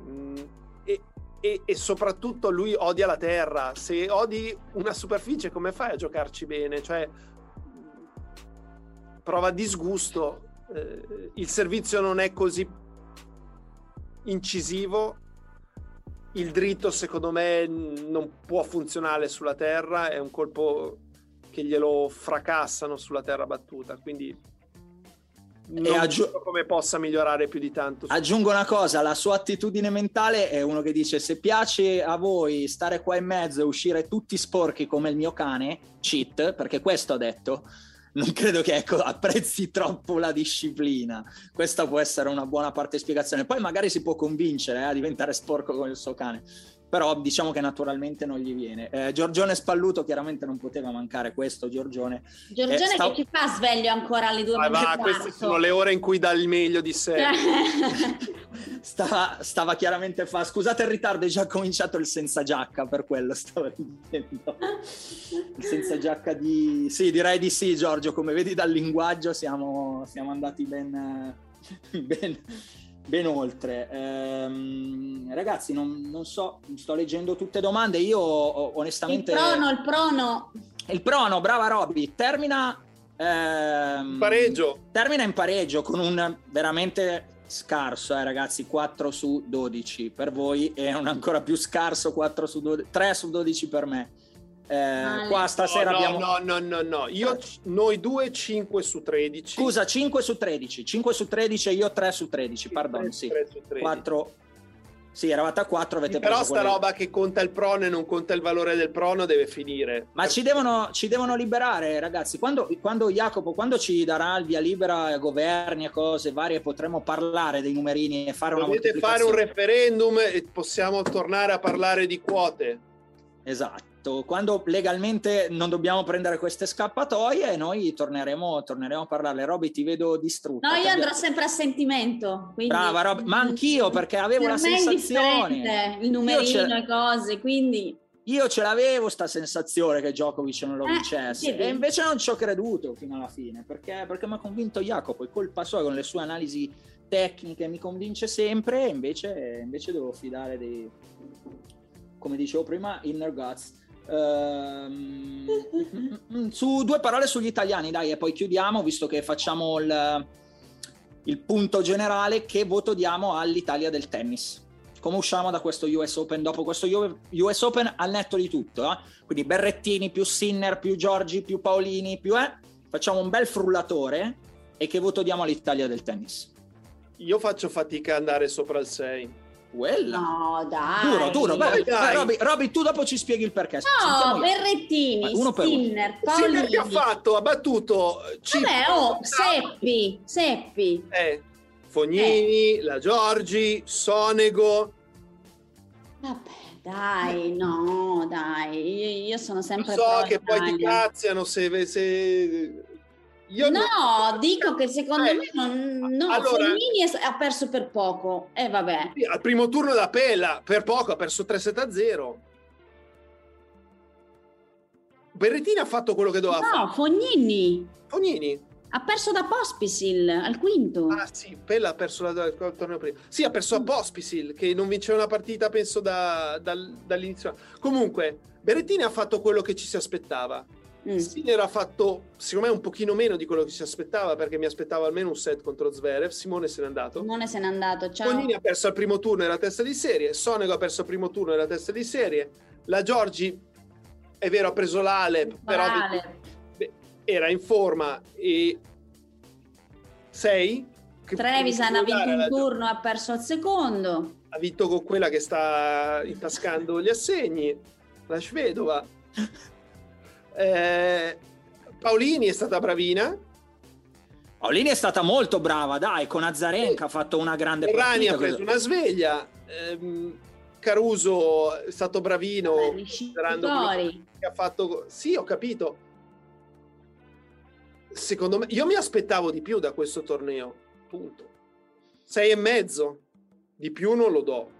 Mm, e, e, e, soprattutto lui odia la terra. Se odi una superficie, come fai a giocarci bene? Cioè, prova disgusto eh, il servizio non è così incisivo, il dritto secondo me non può funzionare sulla terra, è un colpo che glielo fracassano sulla terra battuta, quindi non aggi- so come possa migliorare più di tanto. Aggiungo una cosa, la sua attitudine mentale è uno che dice se piace a voi stare qua in mezzo e uscire tutti sporchi come il mio cane, cheat, perché questo ha detto, non credo che ecco, apprezzi troppo la disciplina. Questa può essere una buona parte di spiegazione. Poi magari si può convincere eh, a diventare sporco come il suo cane però diciamo che naturalmente non gli viene. Eh, Giorgione Spalluto chiaramente non poteva mancare questo, Giorgione. Giorgione eh, sta... che ci fa sveglio ancora alle due ah, Queste sono le ore in cui dà il meglio di sé. stava, stava, chiaramente fa... Scusate il ritardo, è già cominciato il senza giacca, per quello stavo ridendo. Il senza giacca di... Sì, direi di sì, Giorgio, come vedi dal linguaggio siamo, siamo andati ben... ben ben oltre. Ehm, ragazzi, non, non, so, sto leggendo tutte domande. Io onestamente. Il prono, il prono. Il prono, brava Robby. Termina. Ehm, pareggio. Termina in pareggio con un veramente scarso, eh, ragazzi. 4 su 12 per voi e un ancora più scarso 4 su 12, 3 su 12 per me. Eh, qua stasera no, abbiamo... No, no, no, no, io, noi due 5 su 13. Scusa, 5 su 13. 5 su 13 e io 3 su 13, pardon, 3, sì. 3 su 13. 4... Sì, eravate a 4, avete Però preso sta roba che conta il prono e non conta il valore del prono deve finire. Ma ci devono, ci devono liberare, ragazzi. Quando, quando, Jacopo, quando ci darà il via libera a governi e cose varie, potremo parlare dei numerini e fare Dovete una fare un referendum e possiamo tornare a parlare di quote. Esatto quando legalmente non dobbiamo prendere queste scappatoie, noi torneremo, torneremo a parlare. Roby, ti vedo distrutta. No, io andrò sempre a sentimento. Quindi... Brava, Roby. ma anch'io perché avevo per la sensazione. Il numerino e cose, quindi. Io ce l'avevo sta sensazione che Djokovic non lo eh, vincesse e invece non ci ho creduto fino alla fine perché, perché mi ha convinto Jacopo, è colpa sua con le sue analisi tecniche mi convince sempre e invece, invece devo fidare dei, come dicevo prima, inner guts. Uh, su due parole sugli italiani, dai, e poi chiudiamo, visto che facciamo il, il punto generale. Che voto diamo all'Italia del tennis? Come usciamo da questo US Open dopo questo US Open al netto di tutto? Eh? Quindi Berrettini più Sinner più Giorgi più Paolini più eh? facciamo un bel frullatore. E che voto diamo all'Italia del tennis? Io faccio fatica ad andare sopra il 6 quella. No, dai. Duro, duro. Beh, dai. Robby, Robby, tu dopo ci spieghi il perché. No, Berrettini, uno per Skinner, Paolini. Sinner che ha fatto? Ha battuto... Vabbè, oh, Seppi, Seppi. Eh, Fognini, eh. la Giorgi, Sonego. Vabbè, dai, no, dai. Io, sono sempre... so che poi ti cazziano se... se io no, non... dico che secondo eh, me non, no, allora, Fognini ha perso per poco. E eh, vabbè. Al primo turno da Pella, per poco, ha perso 3-7-0. Berrettini ha fatto quello che doveva no, fare. No, Fognini. Fognini. Ha perso da Pospisil al quinto. Ah sì, Pella ha perso la, il torneo prima. Sì, ha perso a mm. Pospisil, che non vinceva una partita, penso, da, dal, dall'inizio. Comunque, Berrettini ha fatto quello che ci si aspettava Mm. Sinner ha fatto, secondo me, un pochino meno di quello che si aspettava, perché mi aspettavo almeno un set contro Zverev. Simone se n'è andato. Simone se n'è andato, ciao. Bonini ha perso al primo turno nella testa di serie, Sonego ha perso al primo turno nella testa di serie, la Giorgi, è vero, ha preso l'Alep, però era in forma e 6. Trevisan ha vinto un turno, ha perso al secondo. Ha vinto con quella che sta intascando gli assegni, la Svedova. Eh, Paolini è stata bravina. Paolini è stata molto brava, dai, con Azarenka ha fatto una grande partita. ha preso una sveglia. Eh, Caruso è stato bravino. che ha fatto... Sì, ho capito. Secondo me, io mi aspettavo di più da questo torneo. Punto. Sei e mezzo. Di più non lo do.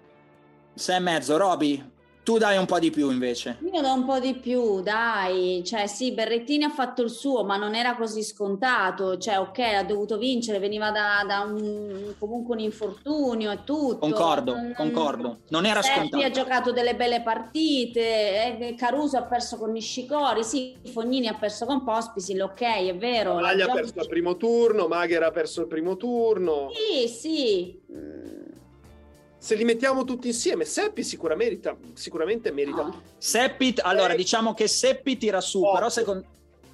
Sei e mezzo, Roby. Tu dai un po' di più invece. Io do un po' di più, dai. Cioè, sì, Berrettini ha fatto il suo, ma non era così scontato. Cioè, ok, ha dovuto vincere, veniva da, da un, comunque un infortunio e tutto. Concordo, mm. concordo. Non era Seppi scontato. ha giocato delle belle partite, eh, Caruso ha perso con Nishikori, sì, Fognini ha perso con Pospisil, ok, è vero. Maglia ha perso il primo turno, Magher ha perso il primo turno. Sì, sì. Mm se li mettiamo tutti insieme, Seppi sicuramente, sicuramente merita. No. Seppi, allora diciamo che Seppi tira su, oh. però secondo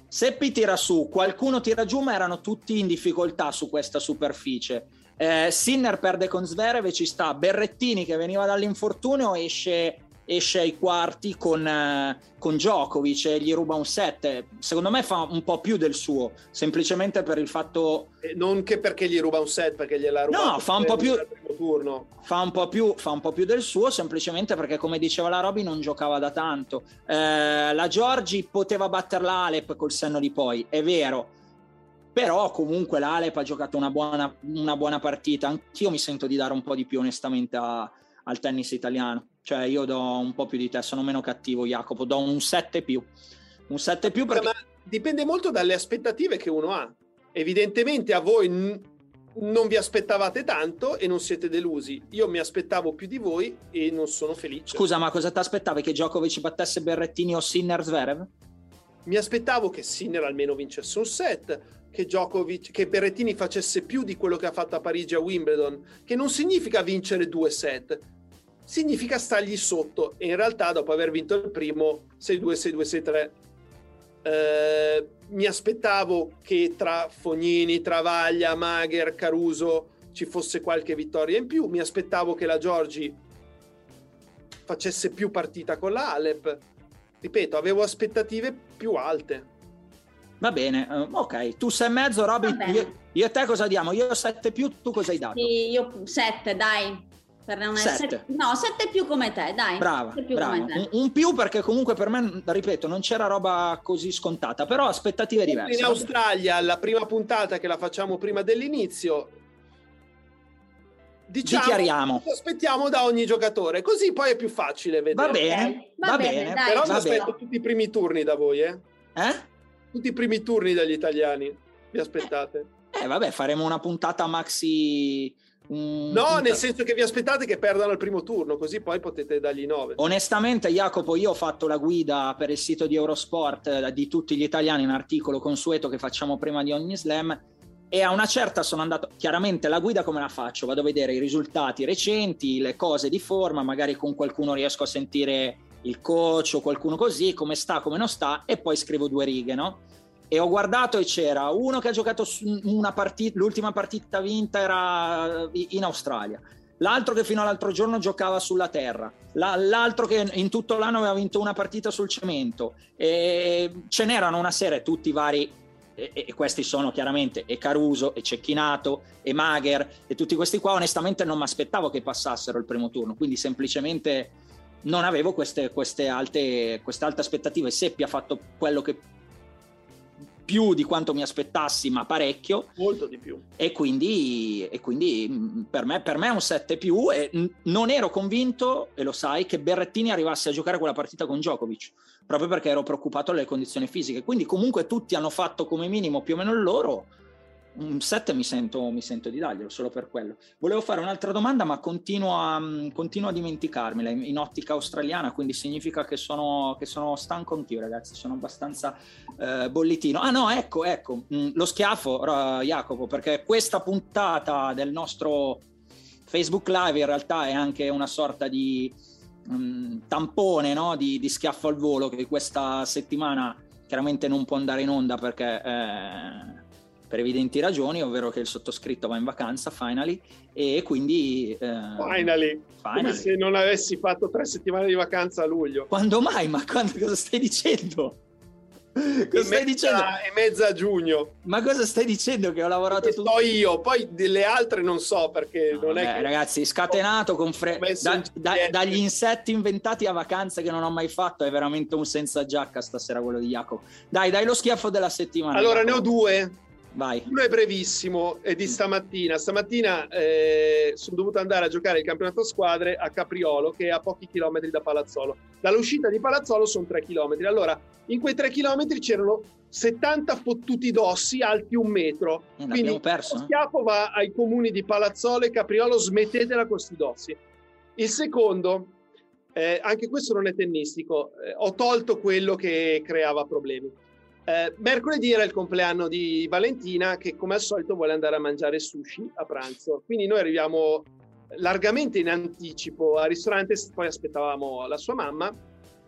Seppi tira su, qualcuno tira giù, ma erano tutti in difficoltà su questa superficie. Eh, Sinner perde con Zverev e ci sta Berrettini che veniva dall'infortunio esce esce ai quarti con, uh, con Djokovic e gli ruba un set. Secondo me fa un po' più del suo, semplicemente per il fatto... Eh, non che perché gli ruba un set, perché gliela ruba No, fa un po' più... Fa un po' più, fa un po' più del suo, semplicemente perché, come diceva la Roby, non giocava da tanto. Eh, la Giorgi poteva battere l'Alep col senno di poi, è vero. Però comunque l'Alep ha giocato una buona, una buona partita. Anch'io mi sento di dare un po' di più onestamente a, al tennis italiano. Cioè io do un po' più di te, sono meno cattivo Jacopo, do un 7 più. Un 7 più perché... Ma dipende molto dalle aspettative che uno ha. Evidentemente a voi n- non vi aspettavate tanto e non siete delusi. Io mi aspettavo più di voi e non sono felice. Scusa, ma cosa ti aspettavi? Che Djokovic battesse Berrettini o Sinner Zverev? Mi aspettavo che Sinner almeno vincesse un set, che, Djokovic, che Berrettini facesse più di quello che ha fatto a Parigi a Wimbledon, che non significa vincere due set, significa stargli sotto e in realtà dopo aver vinto il primo 6-2, 6-2, 6-3 eh, mi aspettavo che tra Fognini, Travaglia, Magher, Caruso ci fosse qualche vittoria in più, mi aspettavo che la Giorgi facesse più partita con la Alep ripeto, avevo aspettative più alte. Va bene, uh, ok. Tu sei e mezzo, Robin. Io, io, e te cosa diamo? Io 7 più, tu cosa hai dato? Sì, io 7, dai per non essere... No, 7 più come te, dai. Brava, brava. Un, un, più perché comunque per me, ripeto, non c'era roba così scontata, però aspettative diverse. In Australia, la prima puntata che la facciamo prima dell'inizio, diciamo, dichiariamo. aspettiamo da ogni giocatore, così poi è più facile vedere. Va bene, va, va bene. bene. Dai, Però mi aspetto tutti i primi turni da voi, eh? Eh? Tutti i primi turni dagli italiani, vi aspettate. Eh vabbè, faremo una puntata maxi Mm, no, nel senso che vi aspettate che perdano il primo turno, così poi potete dargli 9. Onestamente, Jacopo, io ho fatto la guida per il sito di Eurosport eh, di tutti gli italiani, un articolo consueto che facciamo prima di ogni slam. E a una certa sono andato, chiaramente la guida come la faccio? Vado a vedere i risultati recenti, le cose di forma, magari con qualcuno riesco a sentire il coach o qualcuno così, come sta, come non sta, e poi scrivo due righe, no? E ho guardato e c'era uno che ha giocato una partita, l'ultima partita vinta era in Australia, l'altro che fino all'altro giorno giocava sulla terra, l'altro che in tutto l'anno aveva vinto una partita sul cemento, e ce n'erano una serie, tutti vari, e questi sono chiaramente e Caruso, e Cecchinato, e Magher, e tutti questi qua. Onestamente non mi aspettavo che passassero il primo turno, quindi semplicemente non avevo queste, queste, alte, queste alte aspettative. Seppi ha fatto quello che più di quanto mi aspettassi, ma parecchio. Molto di più. E quindi, e quindi mm, per, me, per, me, è un 7 più e non ero convinto, e lo sai, che Berrettini arrivasse a giocare quella partita con Djokovic, proprio perché ero preoccupato delle condizioni fisiche. Quindi comunque tutti hanno fatto come minimo più o meno il loro un 7 mi sento, mi sento, di darglielo solo per quello. Volevo fare un'altra domanda, ma continuo a, continuo a dimenticarmela in, ottica australiana, quindi significa che sono, che sono stanco anch'io, ragazzi. Sono abbastanza eh, bollitino. Ah, no, ecco, ecco mm, lo schiaffo, Jacopo, perché questa puntata del nostro Facebook Live in realtà è anche una sorta di um, tampone no? di, di, schiaffo al volo che questa settimana chiaramente non può andare in onda perché. Eh, per evidenti ragioni, ovvero che il sottoscritto va in vacanza, finally, e quindi... Eh, finally. finally. Come se non avessi fatto tre settimane di vacanza a luglio. Quando mai? Ma quando, cosa stai dicendo? Cosa e stai mezza, dicendo? E mezza giugno. Ma cosa stai dicendo che ho lavorato tutto? Sto io, poi delle altre non so perché no, non è che... Ragazzi, scatenato con fre... da, da, dagli insetti inventati a vacanze che non ho mai fatto, è veramente un senza giacca stasera quello di Jacopo. Dai, dai lo schiaffo della settimana. Allora Jacopo. ne ho due vai. Uno è brevissimo, è di stamattina. Stamattina eh, sono dovuto andare a giocare il campionato squadre a Capriolo, che è a pochi chilometri da Palazzolo. Dall'uscita di Palazzolo sono tre chilometri. Allora, in quei tre chilometri c'erano 70 fottuti dossi alti un metro. Eh, Quindi perso, lo eh? schiaffo va ai comuni di Palazzolo e Capriolo, smettetela con questi dossi. Il secondo, eh, anche questo non è tennistico, eh, ho tolto quello che creava problemi. Eh, mercoledì era il compleanno di Valentina che come al solito vuole andare a mangiare sushi a pranzo. Quindi noi arriviamo largamente in anticipo al ristorante, poi aspettavamo la sua mamma.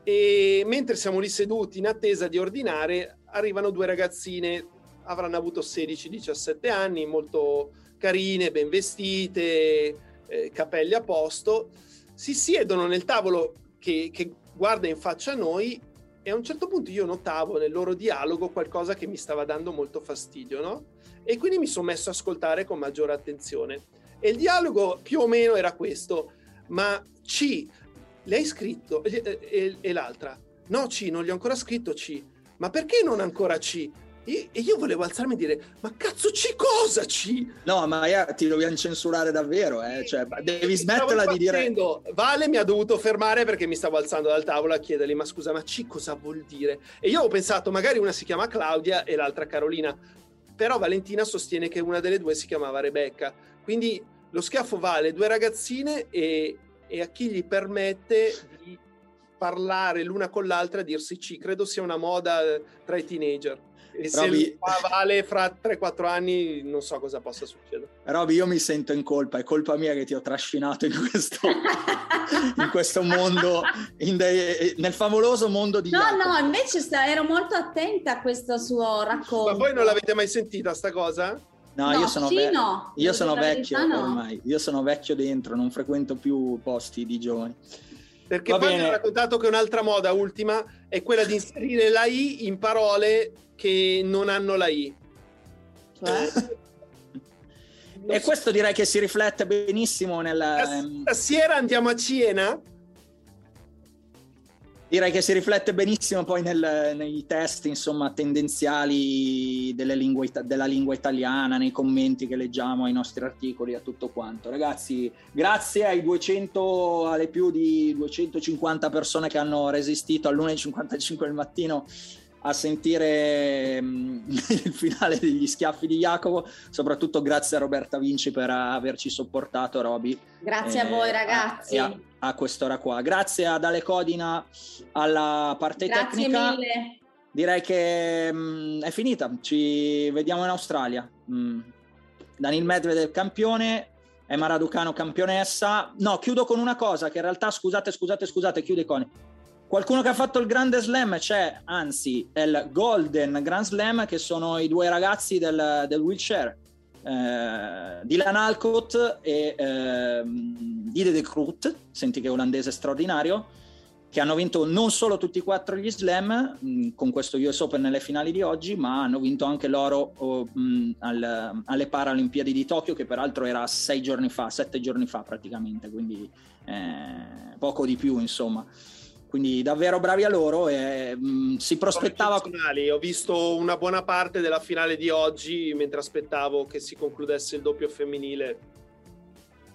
E mentre siamo lì seduti in attesa di ordinare arrivano due ragazzine, avranno avuto 16-17 anni, molto carine, ben vestite, eh, capelli a posto, si siedono nel tavolo che, che guarda in faccia a noi e a un certo punto io notavo nel loro dialogo qualcosa che mi stava dando molto fastidio, no? E quindi mi sono messo a ascoltare con maggiore attenzione. E il dialogo più o meno era questo, ma C, le hai scritto? E, e- e l'altra, no C, non gli ho ancora scritto C, ma perché non ancora C? E e io volevo alzarmi e dire, ma cazzo C cosa C? No, ma io- ti dobbiamo censurare davvero, eh? cioè, devi smetterla di dire... Vale mi ha dovuto fermare perché mi stavo alzando dal tavolo a chiedergli ma scusa ma C cosa vuol dire? E io ho pensato magari una si chiama Claudia e l'altra Carolina, però Valentina sostiene che una delle due si chiamava Rebecca, quindi lo schiaffo va alle due ragazzine e, e a chi gli permette di parlare l'una con l'altra, dirsi C, credo sia una moda eh, tra i teenager. E se Roby- fa Vale fra 3-4 anni non so cosa possa succedere. Roby, io mi sento in colpa, è colpa mia che ti ho trascinato in questo, in questo mondo, in de- nel favoloso mondo di No, Jacopo. no, invece sta- ero molto attenta a questo suo racconto. Ma voi non l'avete mai sentita sta cosa? No, No, io sono, sì, ve- no. io sono vecchio verità, no. ormai, io sono vecchio dentro, non frequento più posti di giovani. Perché Va poi mi ha raccontato che un'altra moda ultima è quella di inserire la I in parole che non hanno la I. Cioè? Non E so- questo direi che si riflette benissimo nel... ehm, Stasera andiamo a Siena? Direi che si riflette benissimo poi nel- nei test, insomma, tendenziali ita- della lingua italiana, nei commenti che leggiamo ai nostri articoli, a tutto quanto. Ragazzi, grazie ai 200, alle più di 250 persone che hanno resistito all'1.55 del mattino a sentire mm, il finale degli schiaffi di Jacopo, soprattutto grazie a Roberta Vinci per averci sopportato, Roby Grazie a eh, voi ragazzi. a, a quest'ora qua. Grazie ad Ale Codina alla parte Grazie tecnica. mille. Direi che mm, è finita. Ci vediamo in Australia. Mm. Danil Medvedev campione, Emma Raducano campionessa. No, chiudo con una cosa che in realtà, scusate, scusate, scusate, chiude con... Qualcuno che ha fatto il grande slam c'è, anzi, è il Golden Grand Slam, che sono i due ragazzi del, del wheelchair. Eh, Dylan Alcott e ehm, Dide de Kroot, senti che olandese straordinario, che hanno vinto non solo tutti e quattro gli slam mh, con questo US Open nelle finali di oggi, ma hanno vinto anche l'oro oh, al- alle Paralimpiadi di Tokyo, che peraltro era sei giorni fa, sette giorni fa praticamente, quindi eh, poco di più, insomma. Quindi davvero bravi a loro e mh, si prospettava... Ho visto una buona parte della finale di oggi mentre aspettavo che si concludesse il doppio femminile.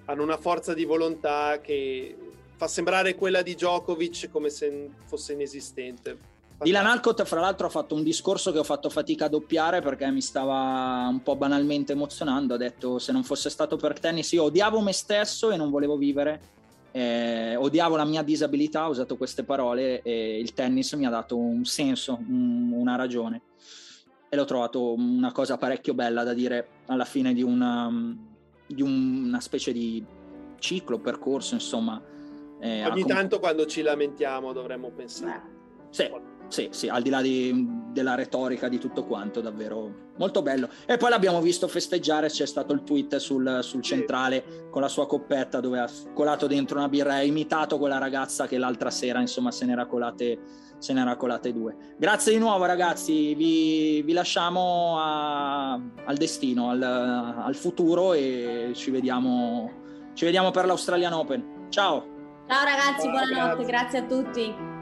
Hanno una forza di volontà che fa sembrare quella di Djokovic come se fosse inesistente. Dylan Alcott, fra l'altro, ha fatto un discorso che ho fatto fatica a doppiare perché mi stava un po' banalmente emozionando. Ha detto: Se non fosse stato per tennis, io odiavo me stesso e non volevo vivere. Eh, odiavo la mia disabilità. Ha usato queste parole e il tennis mi ha dato un senso, un- una ragione. E l'ho trovato una cosa parecchio bella da dire alla fine di una, di una specie di ciclo, percorso, insomma. Eh, Ogni com- tanto quando ci lamentiamo dovremmo pensare. Sì, sì, sì, al di là di- della retorica di tutto quanto, davvero molto bello. E poi l'abbiamo visto festeggiare, c'è stato il tweet sul, sul centrale con la sua coppetta dove ha colato dentro una birra, ha imitato quella ragazza che l'altra sera, insomma, se n'era colate, se n'era colate due. Grazie di nuovo ragazzi, vi, vi lasciamo a- al destino, al, al futuro e ci vediamo, ci vediamo per l'Australian Open. Ciao! Ciao ragazzi, Ciao, buonanotte, grazie. grazie a tutti.